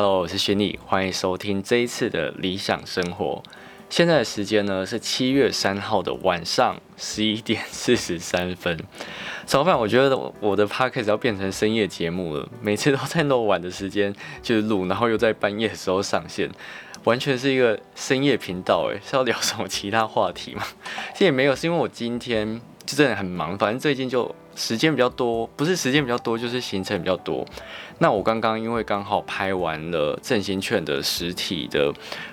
Hello，我是轩尼，欢迎收听这一次的理想生活。现在的时间呢是七月三号的晚上十一点四十三分。早饭，我觉得我的 podcast 要变成深夜节目了，每次都在那么晚的时间就是录，然后又在半夜的时候上线，完全是一个深夜频道。诶，是要聊什么其他话题吗？其实也没有，是因为我今天就真的很忙，反正最近就。时间比较多，不是时间比较多，就是行程比较多。那我刚刚因为刚好拍完了振兴券的实体的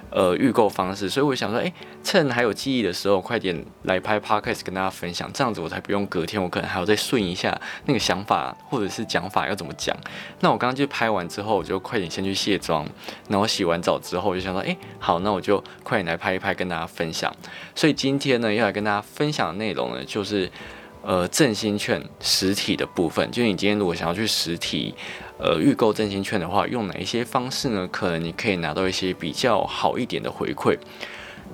呃预购方式，所以我想说，哎，趁还有记忆的时候，快点来拍 podcast 跟大家分享，这样子我才不用隔天我可能还要再顺一下那个想法或者是讲法要怎么讲。那我刚刚就拍完之后，我就快点先去卸妆，然后洗完澡之后，我就想说，哎，好，那我就快点来拍一拍跟大家分享。所以今天呢，要来跟大家分享的内容呢，就是。呃，振兴券实体的部分，就是你今天如果想要去实体，呃，预购振兴券的话，用哪一些方式呢？可能你可以拿到一些比较好一点的回馈。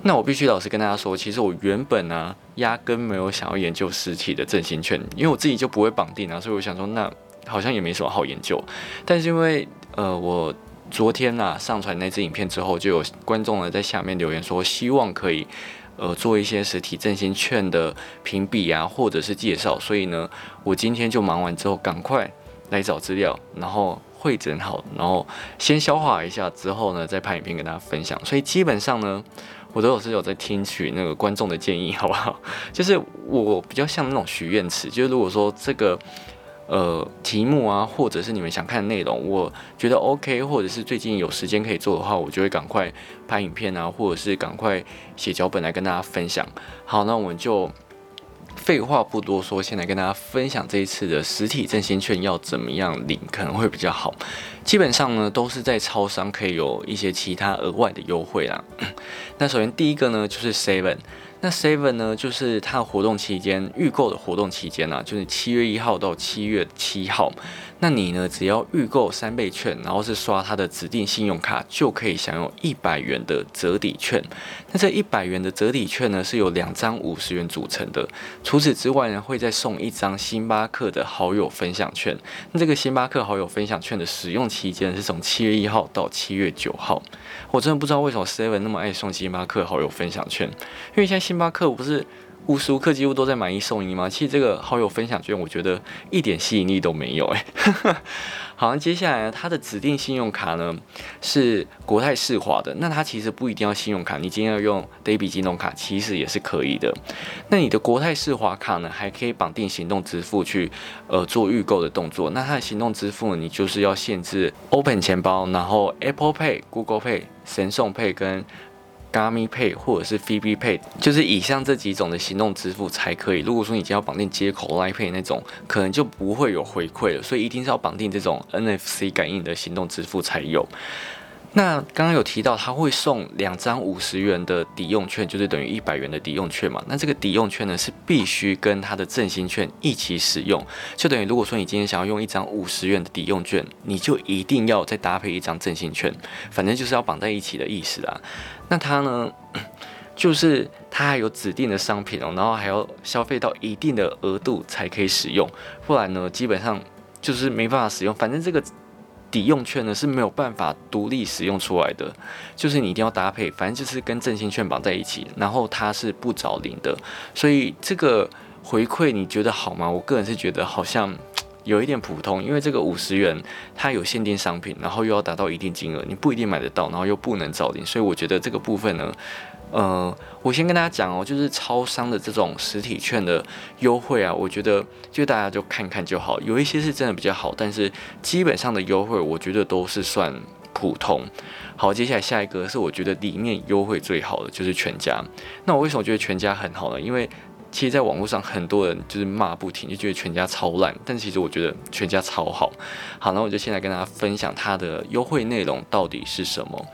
那我必须老实跟大家说，其实我原本呢，压根没有想要研究实体的振兴券，因为我自己就不会绑定啊，所以我想说，那好像也没什么好研究。但是因为呃，我昨天呐上传那支影片之后，就有观众呢在下面留言说，希望可以。呃，做一些实体振兴券的评比啊，或者是介绍，所以呢，我今天就忙完之后，赶快来找资料，然后会诊好，然后先消化一下，之后呢，再拍影片跟大家分享。所以基本上呢，我都有是有在听取那个观众的建议，好不好？就是我比较像那种许愿池，就是如果说这个。呃，题目啊，或者是你们想看的内容，我觉得 OK，或者是最近有时间可以做的话，我就会赶快拍影片啊，或者是赶快写脚本来跟大家分享。好，那我们就废话不多说，先来跟大家分享这一次的实体振兴券要怎么样领，可能会比较好。基本上呢，都是在超商可以有一些其他额外的优惠啦。那首先第一个呢，就是 Seven。那 Seven 呢，就是它活动期间预购的活动期间呢，就是七月一号到七月七号。那你呢，只要预购三倍券，然后是刷它的指定信用卡，就可以享有一百元的折抵券。那这一百元的折抵券呢，是由两张五十元组成的。除此之外呢，会再送一张星巴克的好友分享券。那这个星巴克好友分享券的使用期间是从七月一号到七月九号。我真的不知道为什么 Seven 那么爱送星巴克好友分享券，因为现在星巴克不是。无时无刻几乎都在买一送一吗？其实这个好友分享券，我觉得一点吸引力都没有哎。好，像接下来，它的指定信用卡呢是国泰世华的，那它其实不一定要信用卡，你今天要用 debit 金融卡其实也是可以的。那你的国泰世华卡呢，还可以绑定行动支付去呃做预购的动作。那它的行动支付呢，你就是要限制 Open 钱包，然后 Apple Pay、Google Pay、神送 Pay 跟 Gami Pay 或者是 V B 配就是以上这几种的行动支付才可以。如果说你只要绑定接口 oip 那种，可能就不会有回馈了。所以一定是要绑定这种 NFC 感应的行动支付才有。那刚刚有提到，他会送两张五十元的抵用券，就是等于一百元的抵用券嘛。那这个抵用券呢，是必须跟他的振兴券一起使用，就等于如果说你今天想要用一张五十元的抵用券，你就一定要再搭配一张振兴券，反正就是要绑在一起的意思啊。那它呢，就是它还有指定的商品哦，然后还要消费到一定的额度才可以使用，不然呢，基本上就是没办法使用。反正这个抵用券呢是没有办法独立使用出来的，就是你一定要搭配，反正就是跟振兴券绑在一起，然后它是不找零的，所以这个回馈你觉得好吗？我个人是觉得好像。有一点普通，因为这个五十元它有限定商品，然后又要达到一定金额，你不一定买得到，然后又不能找零，所以我觉得这个部分呢，呃，我先跟大家讲哦，就是超商的这种实体券的优惠啊，我觉得就大家就看看就好，有一些是真的比较好，但是基本上的优惠我觉得都是算普通。好，接下来下一个是我觉得里面优惠最好的就是全家。那我为什么觉得全家很好呢？因为其实，在网络上很多人就是骂不停，就觉得全家超烂。但其实我觉得全家超好。好，那我就先来跟大家分享它的优惠内容到底是什么。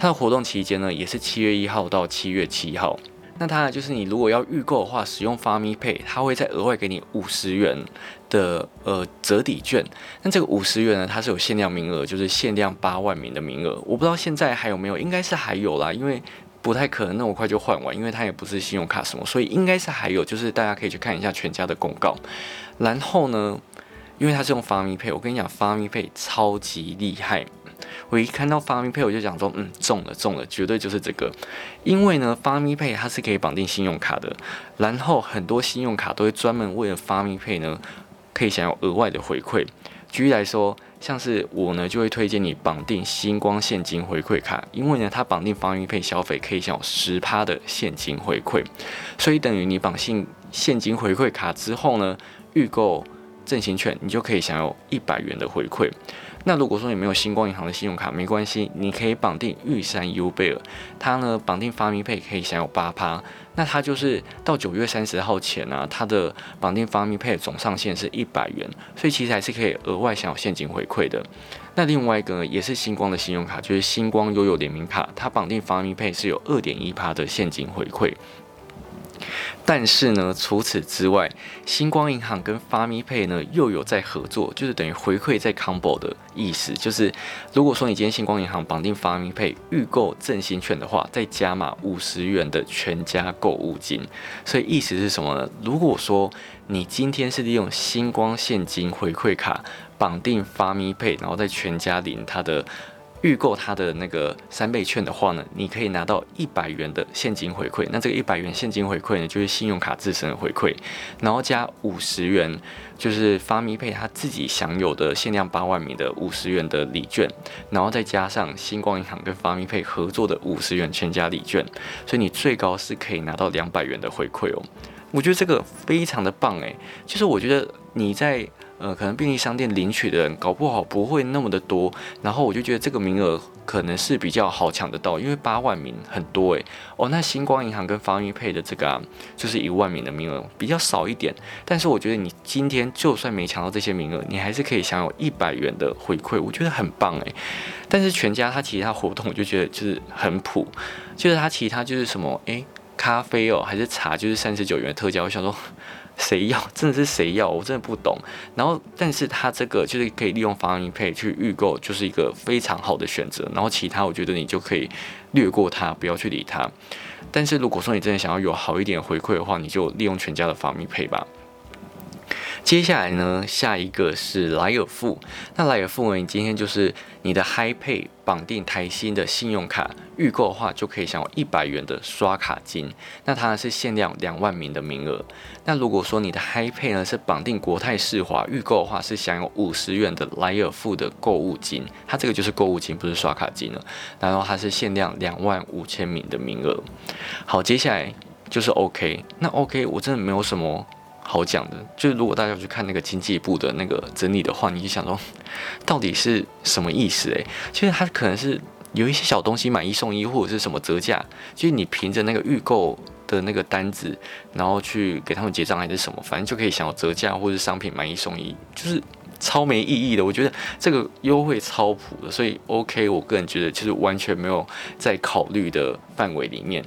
它的活动期间呢，也是七月一号到七月七号。那它就是你如果要预购的话，使用发咪配，它会再额外给你五十元的呃折抵券。那这个五十元呢，它是有限量名额，就是限量八万名的名额。我不知道现在还有没有，应该是还有啦，因为。不太可能那么快就换完，因为它也不是信用卡什么，所以应该是还有，就是大家可以去看一下全家的公告。然后呢，因为它是用发咪配，我跟你讲，发咪配超级厉害。我一看到发咪配，我就讲说，嗯，中了，中了，绝对就是这个。因为呢，发咪配它是可以绑定信用卡的，然后很多信用卡都会专门为了发咪配呢，可以享有额外的回馈。举例来说，像是我呢，就会推荐你绑定星光现金回馈卡，因为呢，它绑定发咪配消费可以享有十趴的现金回馈，所以等于你绑信现金回馈卡之后呢，预购。赠行券，你就可以享有一百元的回馈。那如果说你没有星光银行的信用卡，没关系，你可以绑定玉山 U 贝尔，它呢绑定发咪配可以享有八趴。那它就是到九月三十号前啊，它的绑定发咪配总上限是一百元，所以其实还是可以额外享有现金回馈的。那另外一个也是星光的信用卡，就是星光悠游联名卡，它绑定发咪配是有二点一趴的现金回馈。但是呢，除此之外，星光银行跟发咪配呢又有在合作，就是等于回馈在 combo 的意思。就是如果说你今天星光银行绑定发咪配预购振兴券的话，再加码五十元的全家购物金。所以意思是什么呢？如果说你今天是利用星光现金回馈卡绑定发咪配，然后在全家领它的。预购它的那个三倍券的话呢，你可以拿到一百元的现金回馈。那这个一百元现金回馈呢，就是信用卡自身的回馈，然后加五十元，就是发咪配他自己享有的限量八万名的五十元的礼券，然后再加上星光银行跟发咪配合作的五十元全家礼券，所以你最高是可以拿到两百元的回馈哦。我觉得这个非常的棒诶，就是我觉得你在。呃，可能便利商店领取的人搞不好不会那么的多，然后我就觉得这个名额可能是比较好抢得到，因为八万名很多诶。哦，那星光银行跟发咪配的这个啊，就是一万名的名额比较少一点，但是我觉得你今天就算没抢到这些名额，你还是可以享有一百元的回馈，我觉得很棒诶。但是全家它其他活动我就觉得就是很普，就是它其他就是什么诶，咖啡哦还是茶就是三十九元特价，我想说。谁要？真的是谁要？我真的不懂。然后，但是他这个就是可以利用方案配去预购，就是一个非常好的选择。然后其他，我觉得你就可以略过它，不要去理它。但是如果说你真的想要有好一点回馈的话，你就利用全家的方米配吧。接下来呢，下一个是莱尔富。那莱尔富呢，你今天就是你的 Hi Pay 绑定台新的信用卡预购的话，就可以享有一百元的刷卡金。那它呢是限量两万名的名额。那如果说你的 Hi Pay 呢是绑定国泰世华预购的话，是享有五十元的莱尔富的购物金。它这个就是购物金，不是刷卡金了。然后它是限量两万五千名的名额。好，接下来就是 OK。那 OK，我真的没有什么。好讲的，就是如果大家去看那个经济部的那个整理的话，你就想说，到底是什么意思？诶，其实它可能是有一些小东西买一送一，或者是什么折价，就是你凭着那个预购的那个单子，然后去给他们结账还是什么，反正就可以享有折价或者商品买一送一，就是超没意义的。我觉得这个优惠超普的，所以 OK，我个人觉得就是完全没有在考虑的范围里面。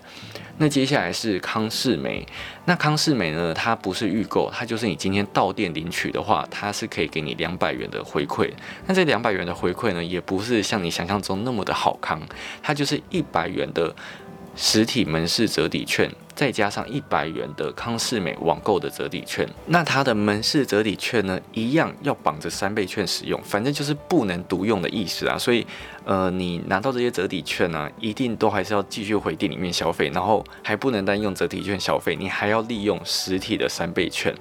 那接下来是康世美，那康世美呢？它不是预购，它就是你今天到店领取的话，它是可以给你两百元的回馈。那这两百元的回馈呢，也不是像你想象中那么的好康，它就是一百元的。实体门市折抵券，再加上一百元的康世美网购的折抵券，那它的门市折抵券呢，一样要绑着三倍券使用，反正就是不能独用的意思啊。所以，呃，你拿到这些折抵券呢，一定都还是要继续回店里面消费，然后还不能单用折抵券消费，你还要利用实体的三倍券。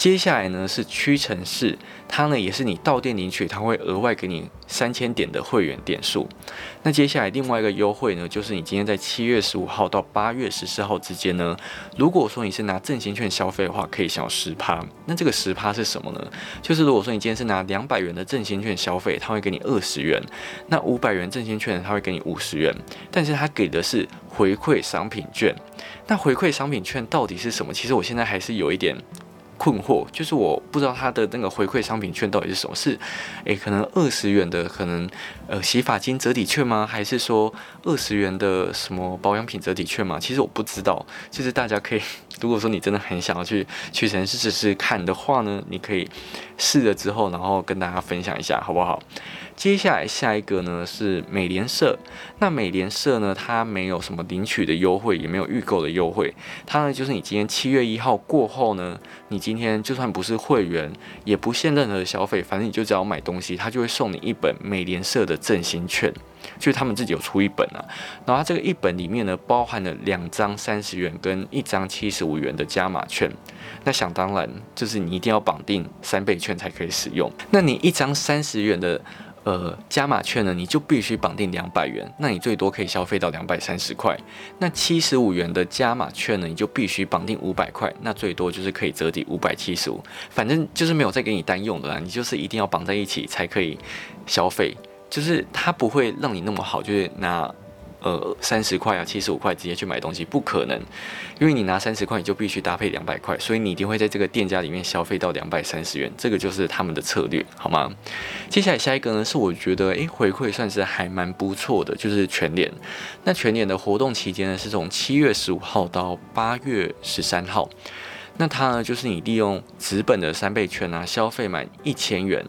接下来呢是屈臣氏，它呢也是你到店领取，它会额外给你三千点的会员点数。那接下来另外一个优惠呢，就是你今天在七月十五号到八月十四号之间呢，如果说你是拿振兴券消费的话，可以享十趴。那这个十趴是什么呢？就是如果说你今天是拿两百元的振兴券消费，它会给你二十元；那五百元振兴券它会给你五十元，但是它给的是回馈商品券。那回馈商品券到底是什么？其实我现在还是有一点。困惑就是我不知道它的那个回馈商品券到底是什么，是诶可能二十元的可能呃洗发精折抵券吗？还是说二十元的什么保养品折抵券吗？其实我不知道，就是大家可以如果说你真的很想要去屈臣氏试试看的话呢，你可以试了之后，然后跟大家分享一下，好不好？接下来下一个呢是美联社，那美联社呢，它没有什么领取的优惠，也没有预购的优惠，它呢就是你今天七月一号过后呢，你今天就算不是会员，也不限任何的消费，反正你就只要买东西，它就会送你一本美联社的振兴券，就是他们自己有出一本啊，然后它这个一本里面呢包含了两张三十元跟一张七十五元的加码券，那想当然就是你一定要绑定三倍券才可以使用，那你一张三十元的。呃，加码券呢，你就必须绑定两百元，那你最多可以消费到两百三十块。那七十五元的加码券呢，你就必须绑定五百块，那最多就是可以折抵五百七十五。反正就是没有再给你单用的啦，你就是一定要绑在一起才可以消费，就是它不会让你那么好，就是拿。呃，三十块啊，七十五块直接去买东西不可能，因为你拿三十块，你就必须搭配两百块，所以你一定会在这个店家里面消费到两百三十元，这个就是他们的策略，好吗？接下来下一个呢，是我觉得诶回馈算是还蛮不错的，就是全联。那全联的活动期间呢，是从七月十五号到八月十三号。那它呢，就是你利用纸本的三倍券啊，消费满一千元。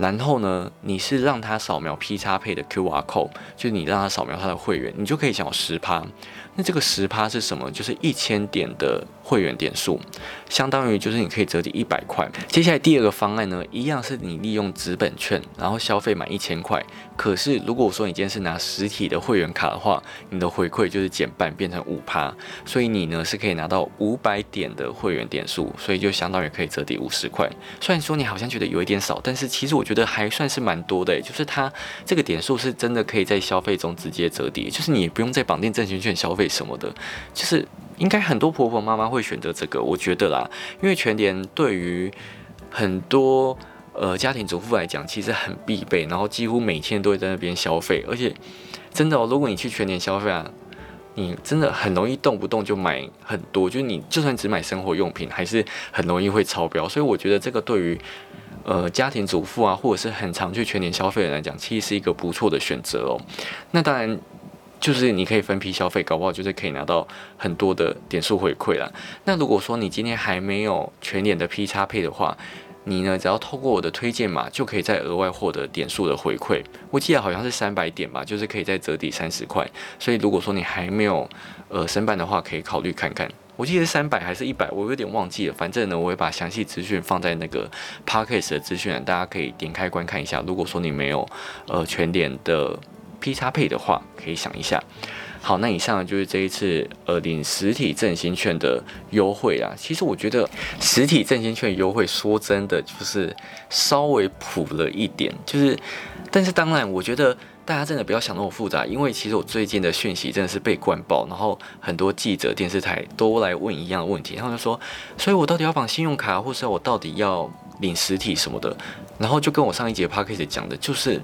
然后呢，你是让他扫描 P 叉配的 QR code，就是你让他扫描他的会员，你就可以享有十趴。那这个十趴是什么？就是一千点的会员点数，相当于就是你可以折抵一百块。接下来第二个方案呢，一样是你利用纸本券，然后消费满一千块。可是如果说你今天是拿实体的会员卡的话，你的回馈就是减半，变成五趴。所以你呢是可以拿到五百点的会员点数，所以就相当于可以折抵五十块。虽然说你好像觉得有一点少，但是其实我觉得还算是蛮多的。就是它这个点数是真的可以在消费中直接折抵，就是你也不用再绑定证券券消费。什么的？就是应该很多婆婆妈妈会选择这个，我觉得啦，因为全联对于很多呃家庭主妇来讲，其实很必备，然后几乎每天都会在那边消费，而且真的哦，如果你去全联消费啊，你真的很容易动不动就买很多，就是你就算只买生活用品，还是很容易会超标，所以我觉得这个对于呃家庭主妇啊，或者是很常去全联消费的人来讲，其实是一个不错的选择哦。那当然。就是你可以分批消费，搞不好就是可以拿到很多的点数回馈啦。那如果说你今天还没有全脸的 P 叉配的话，你呢只要透过我的推荐码，就可以再额外获得点数的回馈。我记得好像是三百点吧，就是可以再折抵三十块。所以如果说你还没有呃申办的话，可以考虑看看。我记得三百还是一百，我有点忘记了。反正呢，我会把详细资讯放在那个 Parkes 的资讯，大家可以点开观看一下。如果说你没有呃全脸的。P 叉配的话，可以想一下。好，那以上就是这一次呃领实体振兴券的优惠啊。其实我觉得实体振兴券优惠，说真的就是稍微普了一点。就是，但是当然，我觉得大家真的不要想那么复杂，因为其实我最近的讯息真的是被灌爆，然后很多记者、电视台都来问一样的问题，然后就说，所以我到底要绑信用卡，或是我到底要领实体什么的？然后就跟我上一节 p a c k a g e 讲的，就是。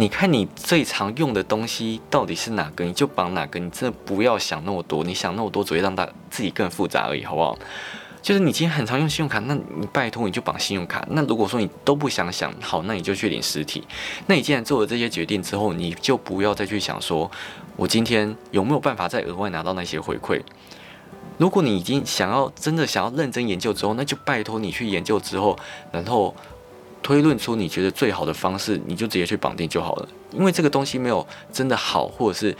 你看你最常用的东西到底是哪个，你就绑哪个。你真的不要想那么多，你想那么多只会让它自己更复杂而已，好不好？就是你今天很常用信用卡，那你拜托你就绑信用卡。那如果说你都不想想，好，那你就去领实体。那你既然做了这些决定之后，你就不要再去想说，我今天有没有办法再额外拿到那些回馈。如果你已经想要真的想要认真研究之后，那就拜托你去研究之后，然后。推论出你觉得最好的方式，你就直接去绑定就好了。因为这个东西没有真的好，或者是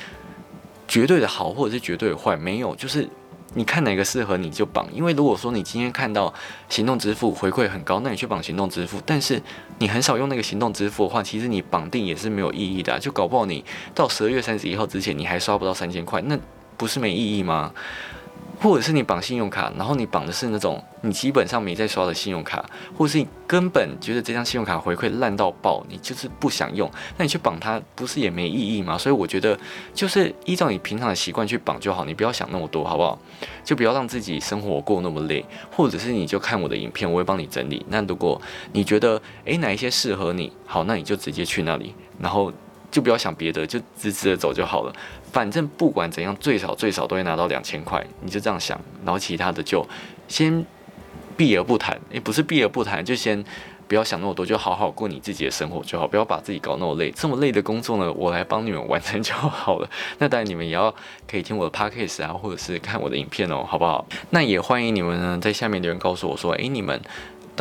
绝对的好，或者是绝对的坏，没有。就是你看哪个适合你就绑。因为如果说你今天看到行动支付回馈很高，那你去绑行动支付。但是你很少用那个行动支付的话，其实你绑定也是没有意义的。就搞不好你到十二月三十一号之前，你还刷不到三千块，那不是没意义吗？或者是你绑信用卡，然后你绑的是那种你基本上没在刷的信用卡，或者是你根本觉得这张信用卡回馈烂到爆，你就是不想用，那你去绑它不是也没意义吗？所以我觉得就是依照你平常的习惯去绑就好，你不要想那么多，好不好？就不要让自己生活过那么累，或者是你就看我的影片，我会帮你整理。那如果你觉得诶哪一些适合你，好，那你就直接去那里，然后就不要想别的，就直直的走就好了。反正不管怎样，最少最少都会拿到两千块，你就这样想，然后其他的就先避而不谈。也不是避而不谈，就先不要想那么多，就好好过你自己的生活就好，不要把自己搞那么累。这么累的工作呢，我来帮你们完成就好了。那当然你们也要可以听我的 podcast 啊，或者是看我的影片哦，好不好？那也欢迎你们呢在下面留言告诉我说，诶，你们。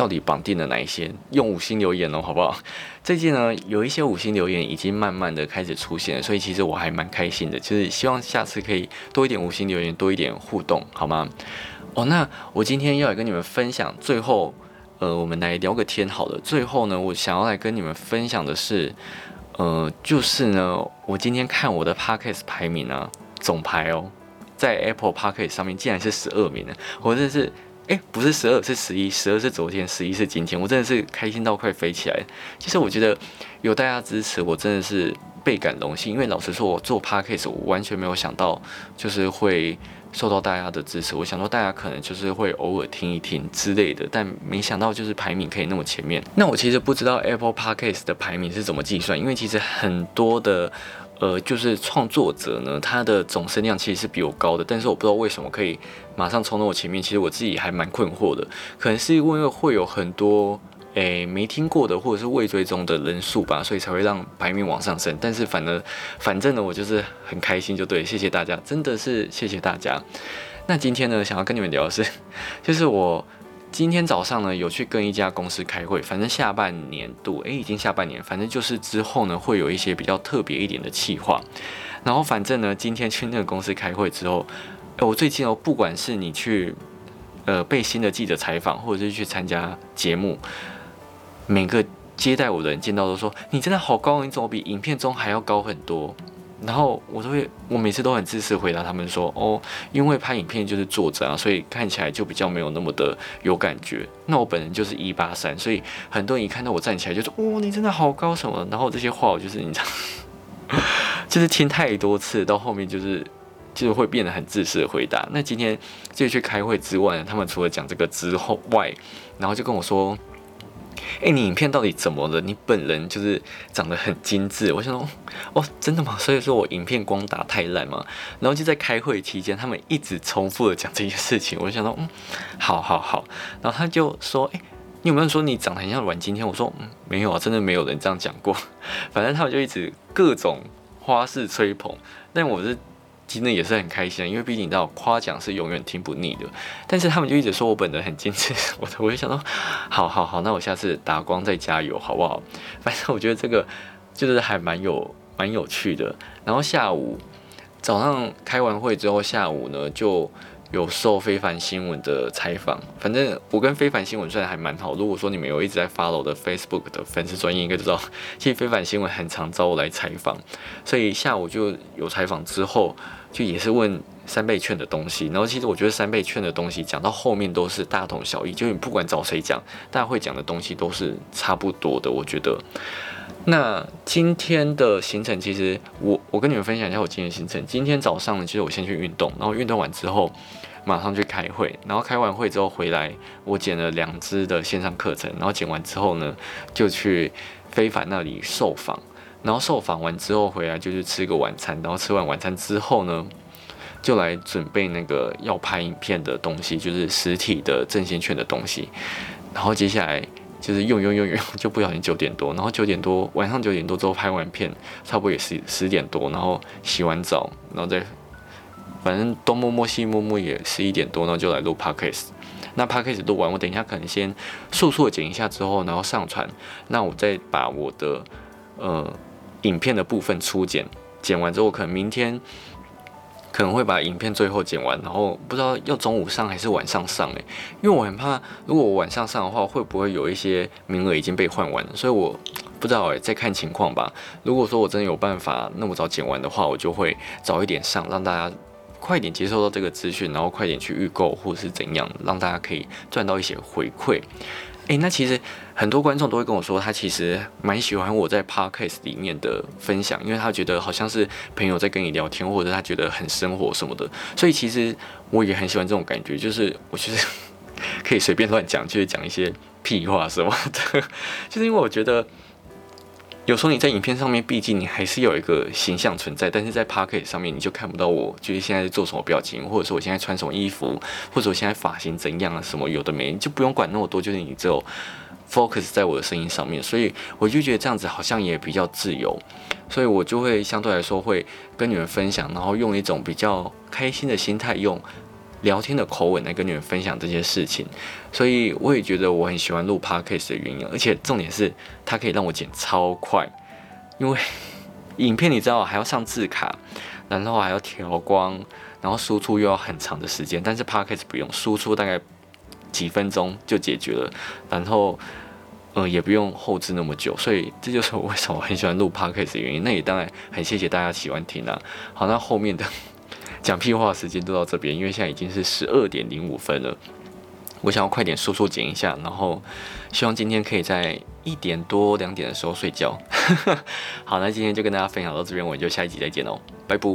到底绑定了哪一些？用五星留言哦，好不好？最近呢，有一些五星留言已经慢慢的开始出现了，所以其实我还蛮开心的，就是希望下次可以多一点五星留言，多一点互动，好吗？哦，那我今天要来跟你们分享，最后，呃，我们来聊个天好了。最后呢，我想要来跟你们分享的是，呃，就是呢，我今天看我的 Podcast 排名啊，总排哦，在 Apple Podcast 上面竟然是十二名呢，我真是。哎，不是十二，是十一。十二是昨天，十一是今天。我真的是开心到快飞起来。其实我觉得有大家支持，我真的是倍感荣幸。因为老实说，我做 podcast，我完全没有想到就是会受到大家的支持。我想说，大家可能就是会偶尔听一听之类的，但没想到就是排名可以那么前面。那我其实不知道 Apple Podcast 的排名是怎么计算，因为其实很多的。呃，就是创作者呢，他的总声量其实是比我高的，但是我不知道为什么可以马上冲到我前面。其实我自己还蛮困惑的，可能是因为会有很多诶没听过的或者是未追踪的人数吧，所以才会让排名往上升。但是反而反正呢，我就是很开心，就对，谢谢大家，真的是谢谢大家。那今天呢，想要跟你们聊的是，就是我。今天早上呢，有去跟一家公司开会，反正下半年度，诶，已经下半年，反正就是之后呢，会有一些比较特别一点的企划。然后反正呢，今天去那个公司开会之后，诶，我最近哦，不管是你去，呃，被新的记者采访，或者是去参加节目，每个接待我的人见到都说，你真的好高，你怎么比影片中还要高很多？然后我都会，我每次都很自私回答他们说，哦，因为拍影片就是坐着啊，所以看起来就比较没有那么的有感觉。那我本人就是一八三，所以很多人一看到我站起来就说，哦，你真的好高什么？然后这些话我就是你知道，就是听太多次，到后面就是就是会变得很自私的回答。那今天就去开会之外，他们除了讲这个之后外，然后就跟我说。哎，你影片到底怎么了？你本人就是长得很精致。我想说，哦，真的吗？所以说我影片光打太烂嘛。然后就在开会期间，他们一直重复的讲这件事情。我就想到，嗯，好好好。然后他就说，哎，你有没有说你长得很像阮经天？我说，嗯，没有啊，真的没有人这样讲过。反正他们就一直各种花式吹捧，但我是。其实也是很开心，因为毕竟你知道夸奖是永远听不腻的。但是他们就一直说我本人很精致，我我就想说，好好好，那我下次打光再加油好不好？反正我觉得这个就是还蛮有蛮有趣的。然后下午早上开完会之后，下午呢就。有受非凡新闻的采访，反正我跟非凡新闻算还蛮好。如果说你们有一直在 follow 的 Facebook 的粉丝专业，应该知道，其实非凡新闻很常找我来采访。所以下午就有采访之后，就也是问三倍券的东西。然后其实我觉得三倍券的东西讲到后面都是大同小异，就你不管找谁讲，大家会讲的东西都是差不多的。我觉得。那今天的行程，其实我我跟你们分享一下我今天行程。今天早上呢，其实我先去运动，然后运动完之后。马上去开会，然后开完会之后回来，我剪了两支的线上课程，然后剪完之后呢，就去非凡那里受访，然后受访完之后回来就是吃个晚餐，然后吃完晚餐之后呢，就来准备那个要拍影片的东西，就是实体的正线券的东西，然后接下来就是用用用用，就不小心九点多，然后九点多晚上九点多之后拍完片，差不多也是十点多，然后洗完澡，然后再。反正东摸摸西摸摸也十一点多，然后就来录 podcast。那 podcast 录完，我等一下可能先速速的剪一下之后，然后上传。那我再把我的呃影片的部分初剪，剪完之后，可能明天可能会把影片最后剪完，然后不知道要中午上还是晚上上诶，因为我很怕如果我晚上上的话，会不会有一些名额已经被换完了？所以我不知道诶，再看情况吧。如果说我真的有办法那么早剪完的话，我就会早一点上，让大家。快点接收到这个资讯，然后快点去预购或是怎样，让大家可以赚到一些回馈。诶，那其实很多观众都会跟我说，他其实蛮喜欢我在 podcast 里面的分享，因为他觉得好像是朋友在跟你聊天，或者他觉得很生活什么的。所以其实我也很喜欢这种感觉，就是我其实 可以随便乱讲，就是讲一些屁话什么的，就是因为我觉得。有时候你在影片上面，毕竟你还是有一个形象存在，但是在 p o c k e t 上面你就看不到我，就是现在在做什么表情，或者说我现在穿什么衣服，或者我现在发型怎样啊，什么有的没，就不用管那么多，就是你只有 focus 在我的声音上面，所以我就觉得这样子好像也比较自由，所以我就会相对来说会跟你们分享，然后用一种比较开心的心态，用聊天的口吻来跟你们分享这些事情。所以我也觉得我很喜欢录 podcast 的原因，而且重点是它可以让我剪超快，因为 影片你知道还要上字卡，然后还要调光，然后输出又要很长的时间，但是 podcast 不用，输出大概。几分钟就解决了，然后呃也不用后置那么久，所以这就是我为什么很喜欢录 podcast 的原因。那也当然很谢谢大家喜欢听啊。好，那后面的讲屁话的时间都到这边，因为现在已经是十二点零五分了，我想要快点说说剪一下，然后希望今天可以在一点多两点的时候睡觉。好，那今天就跟大家分享到这边，我们就下一集再见喽，拜拜。